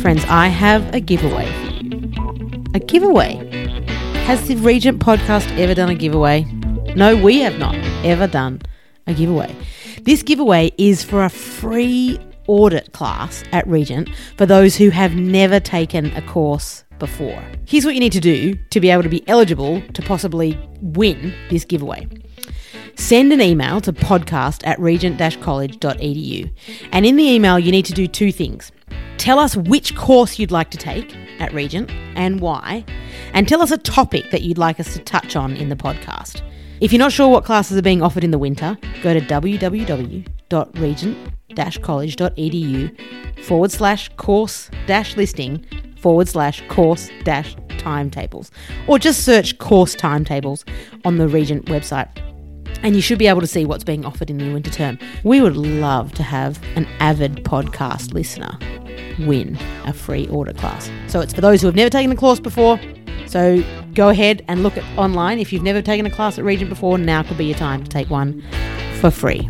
Friends, I have a giveaway for you. A giveaway. Has the Regent podcast ever done a giveaway? No, we have not ever done a giveaway. This giveaway is for a free audit class at Regent for those who have never taken a course before. Here's what you need to do to be able to be eligible to possibly win this giveaway. Send an email to podcast at regent college.edu. And in the email, you need to do two things. Tell us which course you'd like to take at Regent and why, and tell us a topic that you'd like us to touch on in the podcast. If you're not sure what classes are being offered in the winter, go to www.regent college.edu forward slash course dash listing forward slash course dash timetables, or just search course timetables on the Regent website and you should be able to see what's being offered in the winter term. We would love to have an avid podcast listener win a free audit class. So it's for those who have never taken the course before. So go ahead and look at online. If you've never taken a class at Regent before, now could be your time to take one for free.